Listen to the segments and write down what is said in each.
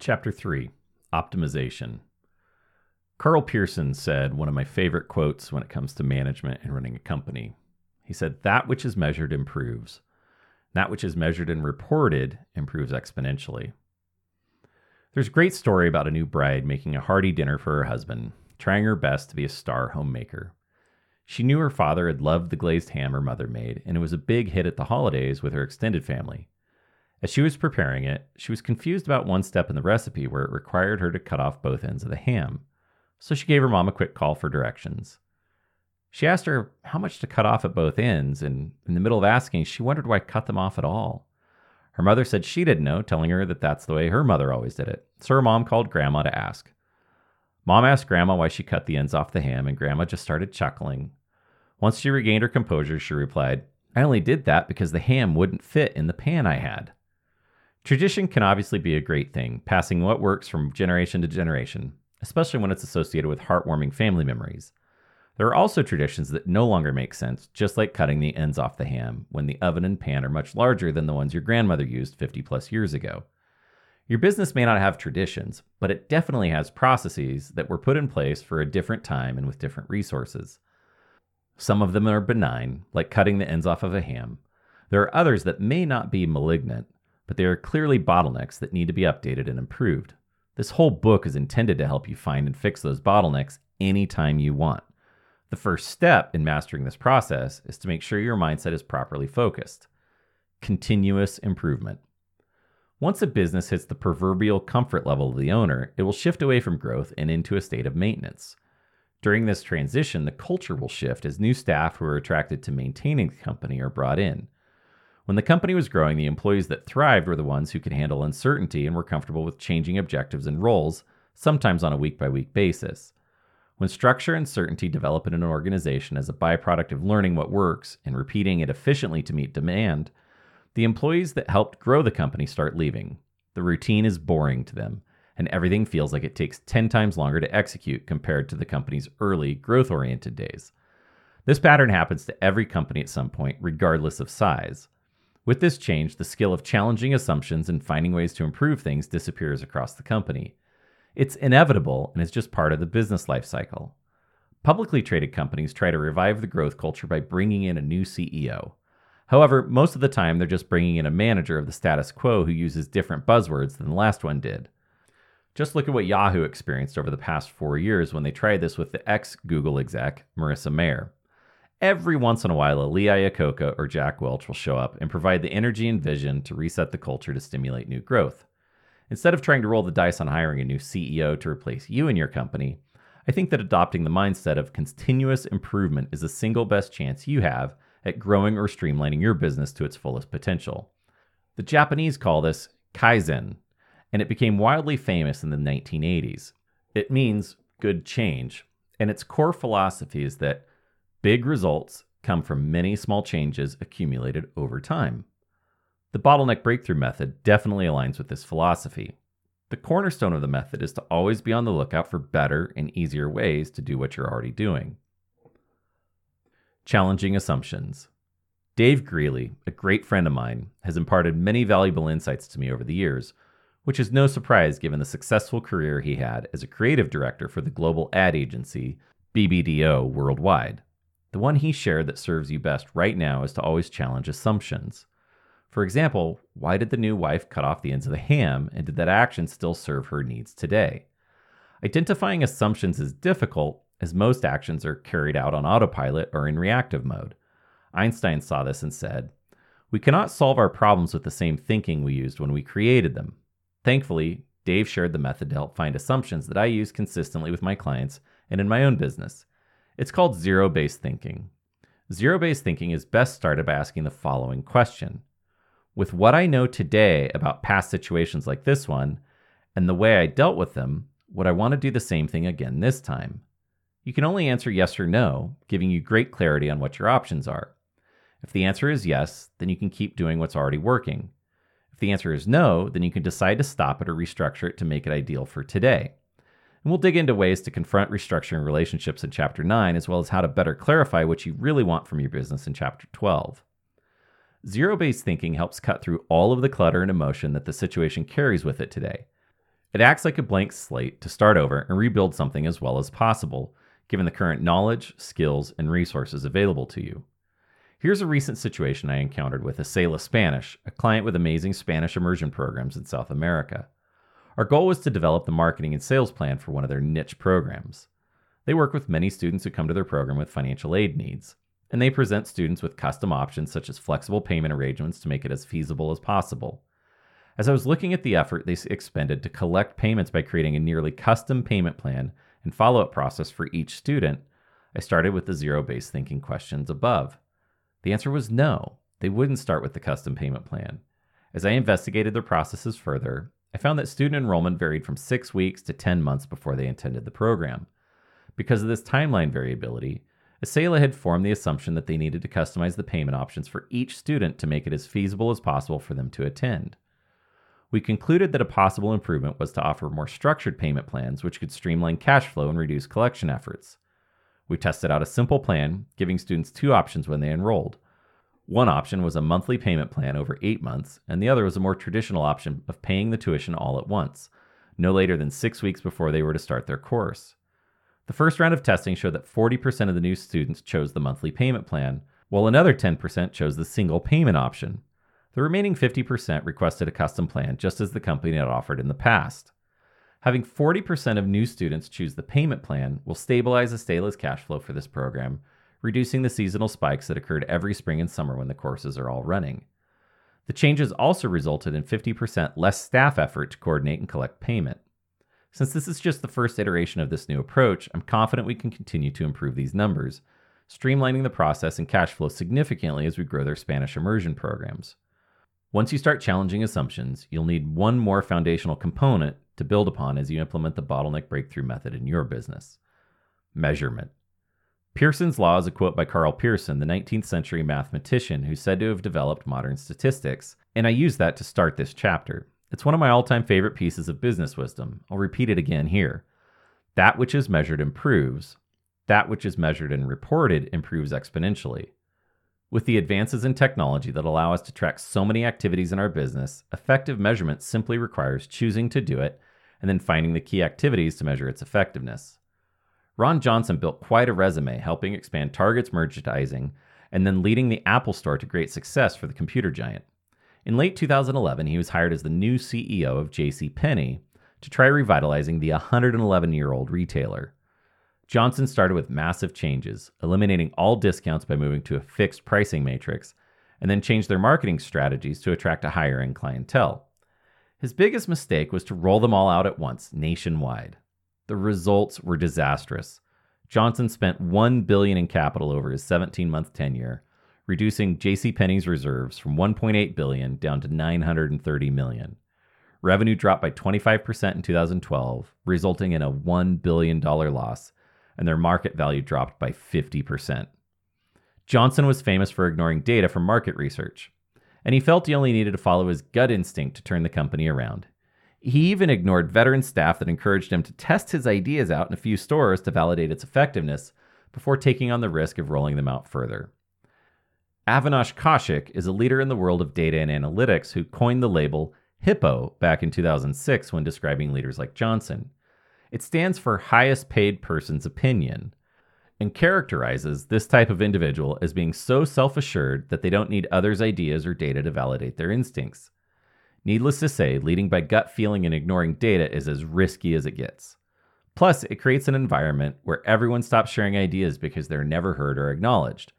Chapter 3 Optimization. Karl Pearson said one of my favorite quotes when it comes to management and running a company. He said, That which is measured improves. That which is measured and reported improves exponentially. There's a great story about a new bride making a hearty dinner for her husband, trying her best to be a star homemaker. She knew her father had loved the glazed ham her mother made, and it was a big hit at the holidays with her extended family. As she was preparing it, she was confused about one step in the recipe where it required her to cut off both ends of the ham. So she gave her mom a quick call for directions. She asked her how much to cut off at both ends, and in the middle of asking, she wondered why cut them off at all. Her mother said she didn't know, telling her that that's the way her mother always did it. So her mom called Grandma to ask. Mom asked Grandma why she cut the ends off the ham, and Grandma just started chuckling. Once she regained her composure, she replied, I only did that because the ham wouldn't fit in the pan I had. Tradition can obviously be a great thing, passing what works from generation to generation, especially when it's associated with heartwarming family memories. There are also traditions that no longer make sense, just like cutting the ends off the ham when the oven and pan are much larger than the ones your grandmother used 50 plus years ago. Your business may not have traditions, but it definitely has processes that were put in place for a different time and with different resources. Some of them are benign, like cutting the ends off of a ham. There are others that may not be malignant, but there are clearly bottlenecks that need to be updated and improved. This whole book is intended to help you find and fix those bottlenecks anytime you want. The first step in mastering this process is to make sure your mindset is properly focused. Continuous improvement. Once a business hits the proverbial comfort level of the owner, it will shift away from growth and into a state of maintenance. During this transition, the culture will shift as new staff who are attracted to maintaining the company are brought in. When the company was growing, the employees that thrived were the ones who could handle uncertainty and were comfortable with changing objectives and roles, sometimes on a week by week basis. When structure and certainty develop in an organization as a byproduct of learning what works and repeating it efficiently to meet demand, the employees that helped grow the company start leaving. The routine is boring to them, and everything feels like it takes 10 times longer to execute compared to the company's early, growth oriented days. This pattern happens to every company at some point, regardless of size. With this change, the skill of challenging assumptions and finding ways to improve things disappears across the company. It's inevitable and is just part of the business life cycle. Publicly traded companies try to revive the growth culture by bringing in a new CEO. However, most of the time they're just bringing in a manager of the status quo who uses different buzzwords than the last one did. Just look at what Yahoo experienced over the past four years when they tried this with the ex Google exec, Marissa Mayer. Every once in a while, a Lee Iacocca or Jack Welch will show up and provide the energy and vision to reset the culture to stimulate new growth. Instead of trying to roll the dice on hiring a new CEO to replace you and your company, I think that adopting the mindset of continuous improvement is the single best chance you have at growing or streamlining your business to its fullest potential. The Japanese call this kaizen, and it became wildly famous in the 1980s. It means good change, and its core philosophy is that Big results come from many small changes accumulated over time. The bottleneck breakthrough method definitely aligns with this philosophy. The cornerstone of the method is to always be on the lookout for better and easier ways to do what you're already doing. Challenging assumptions. Dave Greeley, a great friend of mine, has imparted many valuable insights to me over the years, which is no surprise given the successful career he had as a creative director for the global ad agency BBDO worldwide. The one he shared that serves you best right now is to always challenge assumptions. For example, why did the new wife cut off the ends of the ham, and did that action still serve her needs today? Identifying assumptions is difficult, as most actions are carried out on autopilot or in reactive mode. Einstein saw this and said, We cannot solve our problems with the same thinking we used when we created them. Thankfully, Dave shared the method to help find assumptions that I use consistently with my clients and in my own business. It's called zero based thinking. Zero based thinking is best started by asking the following question With what I know today about past situations like this one, and the way I dealt with them, would I want to do the same thing again this time? You can only answer yes or no, giving you great clarity on what your options are. If the answer is yes, then you can keep doing what's already working. If the answer is no, then you can decide to stop it or restructure it to make it ideal for today. And we'll dig into ways to confront restructuring relationships in Chapter 9, as well as how to better clarify what you really want from your business in Chapter 12. Zero based thinking helps cut through all of the clutter and emotion that the situation carries with it today. It acts like a blank slate to start over and rebuild something as well as possible, given the current knowledge, skills, and resources available to you. Here's a recent situation I encountered with Acela Spanish, a client with amazing Spanish immersion programs in South America. Our goal was to develop the marketing and sales plan for one of their niche programs. They work with many students who come to their program with financial aid needs, and they present students with custom options such as flexible payment arrangements to make it as feasible as possible. As I was looking at the effort they expended to collect payments by creating a nearly custom payment plan and follow up process for each student, I started with the zero based thinking questions above. The answer was no, they wouldn't start with the custom payment plan. As I investigated their processes further, I found that student enrollment varied from six weeks to 10 months before they attended the program. Because of this timeline variability, Acela had formed the assumption that they needed to customize the payment options for each student to make it as feasible as possible for them to attend we concluded that a possible improvement was to offer more structured payment plans which could streamline cash flow and reduce collection efforts. We tested out a simple plan, giving students two options when they enrolled. One option was a monthly payment plan over eight months, and the other was a more traditional option of paying the tuition all at once, no later than six weeks before they were to start their course. The first round of testing showed that 40% of the new students chose the monthly payment plan, while another 10% chose the single payment option. The remaining 50% requested a custom plan just as the company had offered in the past. Having 40% of new students choose the payment plan will stabilize Acela's cash flow for this program, reducing the seasonal spikes that occurred every spring and summer when the courses are all running. The changes also resulted in 50% less staff effort to coordinate and collect payment. Since this is just the first iteration of this new approach, I'm confident we can continue to improve these numbers, streamlining the process and cash flow significantly as we grow their Spanish immersion programs. Once you start challenging assumptions, you'll need one more foundational component to build upon as you implement the bottleneck breakthrough method in your business measurement. Pearson's Law is a quote by Karl Pearson, the 19th century mathematician who's said to have developed modern statistics, and I use that to start this chapter. It's one of my all time favorite pieces of business wisdom. I'll repeat it again here. That which is measured improves, that which is measured and reported improves exponentially. With the advances in technology that allow us to track so many activities in our business, effective measurement simply requires choosing to do it and then finding the key activities to measure its effectiveness. Ron Johnson built quite a resume helping expand Target's merchandising and then leading the Apple Store to great success for the computer giant. In late 2011, he was hired as the new CEO of JCPenney to try revitalizing the 111 year old retailer. Johnson started with massive changes, eliminating all discounts by moving to a fixed pricing matrix, and then changed their marketing strategies to attract a higher end clientele. His biggest mistake was to roll them all out at once, nationwide. The results were disastrous. Johnson spent 1 billion in capital over his 17-month tenure, reducing JCPenney's reserves from 1.8 billion down to 930 million. Revenue dropped by 25% in 2012, resulting in a $1 billion loss and their market value dropped by 50%. Johnson was famous for ignoring data from market research, and he felt he only needed to follow his gut instinct to turn the company around. He even ignored veteran staff that encouraged him to test his ideas out in a few stores to validate its effectiveness before taking on the risk of rolling them out further. Avinash Kaushik is a leader in the world of data and analytics who coined the label HIPPO back in 2006 when describing leaders like Johnson. It stands for highest paid person's opinion and characterizes this type of individual as being so self assured that they don't need others' ideas or data to validate their instincts. Needless to say, leading by gut feeling and ignoring data is as risky as it gets. Plus, it creates an environment where everyone stops sharing ideas because they're never heard or acknowledged.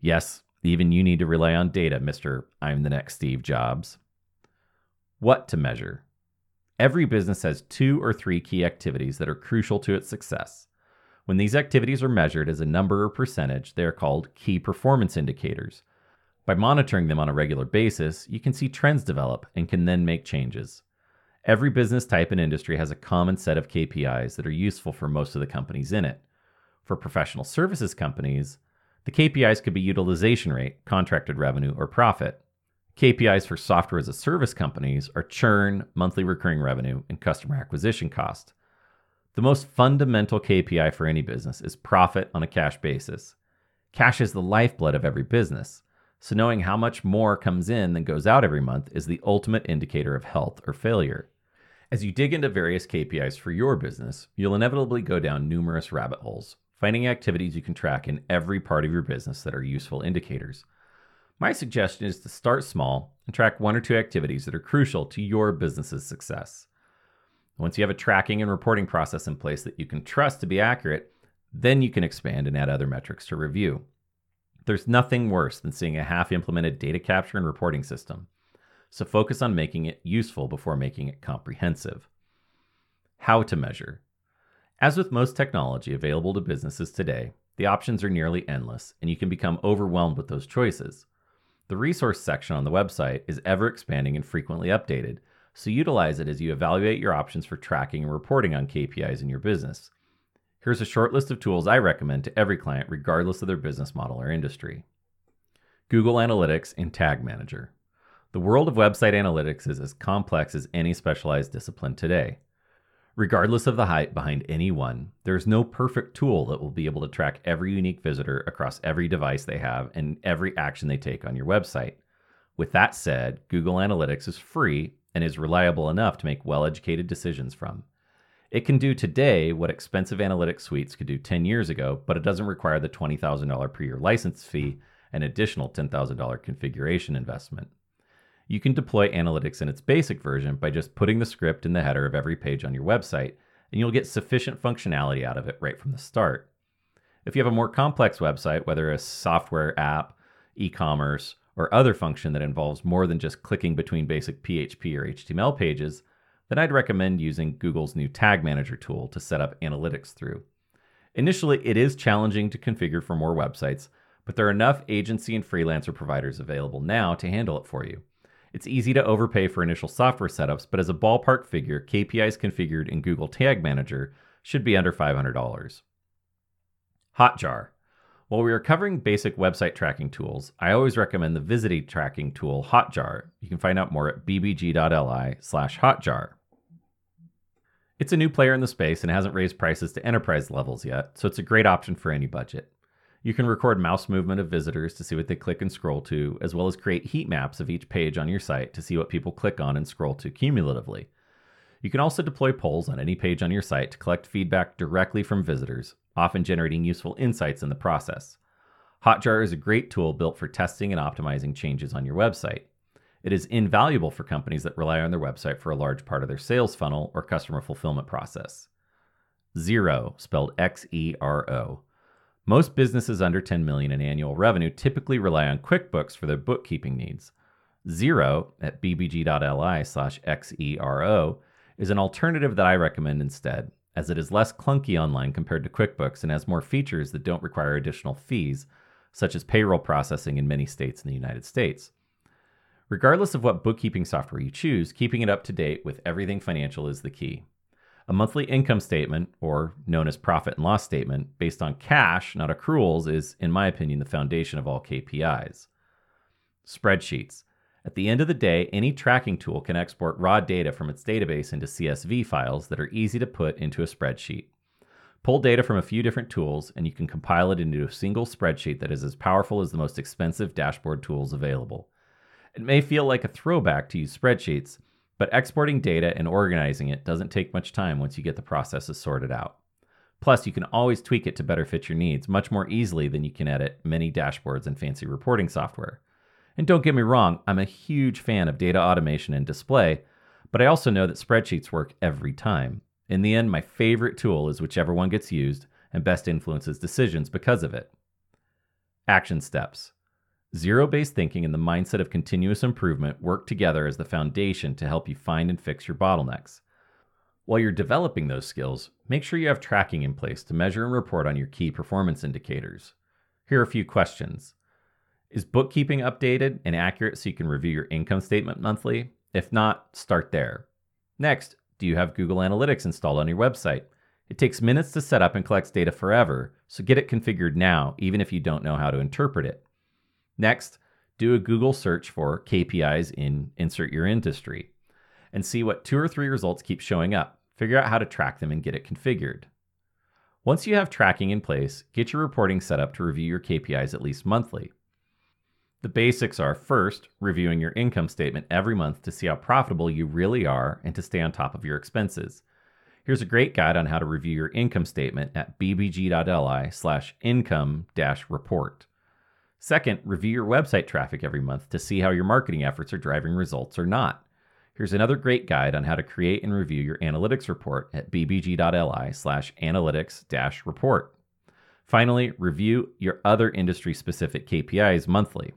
Yes, even you need to rely on data, Mr. I'm the next Steve Jobs. What to measure? Every business has two or three key activities that are crucial to its success. When these activities are measured as a number or percentage, they are called key performance indicators. By monitoring them on a regular basis, you can see trends develop and can then make changes. Every business type and industry has a common set of KPIs that are useful for most of the companies in it. For professional services companies, the KPIs could be utilization rate, contracted revenue, or profit. KPIs for software as a service companies are churn, monthly recurring revenue, and customer acquisition cost. The most fundamental KPI for any business is profit on a cash basis. Cash is the lifeblood of every business, so knowing how much more comes in than goes out every month is the ultimate indicator of health or failure. As you dig into various KPIs for your business, you'll inevitably go down numerous rabbit holes, finding activities you can track in every part of your business that are useful indicators. My suggestion is to start small and track one or two activities that are crucial to your business's success. Once you have a tracking and reporting process in place that you can trust to be accurate, then you can expand and add other metrics to review. There's nothing worse than seeing a half implemented data capture and reporting system so focus on making it useful before making it comprehensive. How to measure. As with most technology available to businesses today, the options are nearly endless, and you can become overwhelmed with those choices. The resource section on the website is ever expanding and frequently updated, so utilize it as you evaluate your options for tracking and reporting on KPIs in your business. Here's a short list of tools I recommend to every client, regardless of their business model or industry Google Analytics and Tag Manager. The world of website analytics is as complex as any specialized discipline today. Regardless of the hype behind any one, there is no perfect tool that will be able to track every unique visitor across every device they have and every action they take on your website. With that said, Google Analytics is free and is reliable enough to make well educated decisions from. It can do today what expensive analytics suites could do 10 years ago, but it doesn't require the $20,000 per year license fee and additional $10,000 configuration investment you can deploy analytics in its basic version by just putting the script in the header of every page on your website, and you'll get sufficient functionality out of it right from the start. If you have a more complex website, whether a software app, e commerce, or other function that involves more than just clicking between basic PHP or HTML pages, then I'd recommend using Google's new Tag Manager tool to set up analytics through. Initially, it is challenging to configure for more websites, but there are enough agency and freelancer providers available now to handle it for you. It's easy to overpay for initial software setups, but as a ballpark figure, KPIs configured in Google Tag Manager should be under $500. Hotjar. While we are covering basic website tracking tools, I always recommend the visiting tracking tool Hotjar. You can find out more at bbg.li slash hotjar. It's a new player in the space and hasn't raised prices to enterprise levels yet, so it's a great option for any budget. You can record mouse movement of visitors to see what they click and scroll to, as well as create heat maps of each page on your site to see what people click on and scroll to cumulatively. You can also deploy polls on any page on your site to collect feedback directly from visitors, often generating useful insights in the process. Hotjar is a great tool built for testing and optimizing changes on your website. It is invaluable for companies that rely on their website for a large part of their sales funnel or customer fulfillment process. Xero, spelled X E R O, most businesses under 10 million in annual revenue typically rely on QuickBooks for their bookkeeping needs. Xero at bbg.li slash xero is an alternative that I recommend instead, as it is less clunky online compared to QuickBooks and has more features that don't require additional fees, such as payroll processing in many states in the United States. Regardless of what bookkeeping software you choose, keeping it up to date with everything financial is the key. A monthly income statement, or known as profit and loss statement, based on cash, not accruals, is, in my opinion, the foundation of all KPIs. Spreadsheets. At the end of the day, any tracking tool can export raw data from its database into CSV files that are easy to put into a spreadsheet. Pull data from a few different tools, and you can compile it into a single spreadsheet that is as powerful as the most expensive dashboard tools available. It may feel like a throwback to use spreadsheets, but exporting data and organizing it doesn't take much time once you get the processes sorted out. Plus, you can always tweak it to better fit your needs much more easily than you can edit many dashboards and fancy reporting software. And don't get me wrong, I'm a huge fan of data automation and display, but I also know that spreadsheets work every time. In the end, my favorite tool is whichever one gets used and best influences decisions because of it. Action steps. Zero based thinking and the mindset of continuous improvement work together as the foundation to help you find and fix your bottlenecks. While you're developing those skills, make sure you have tracking in place to measure and report on your key performance indicators. Here are a few questions Is bookkeeping updated and accurate so you can review your income statement monthly? If not, start there. Next, do you have Google Analytics installed on your website? It takes minutes to set up and collects data forever, so get it configured now, even if you don't know how to interpret it. Next, do a Google search for KPIs in insert your industry and see what two or three results keep showing up. Figure out how to track them and get it configured. Once you have tracking in place, get your reporting set up to review your KPIs at least monthly. The basics are first, reviewing your income statement every month to see how profitable you really are and to stay on top of your expenses. Here's a great guide on how to review your income statement at bbg.li slash income dash report. Second, review your website traffic every month to see how your marketing efforts are driving results or not. Here's another great guide on how to create and review your analytics report at bbg.li slash analytics dash report. Finally, review your other industry specific KPIs monthly.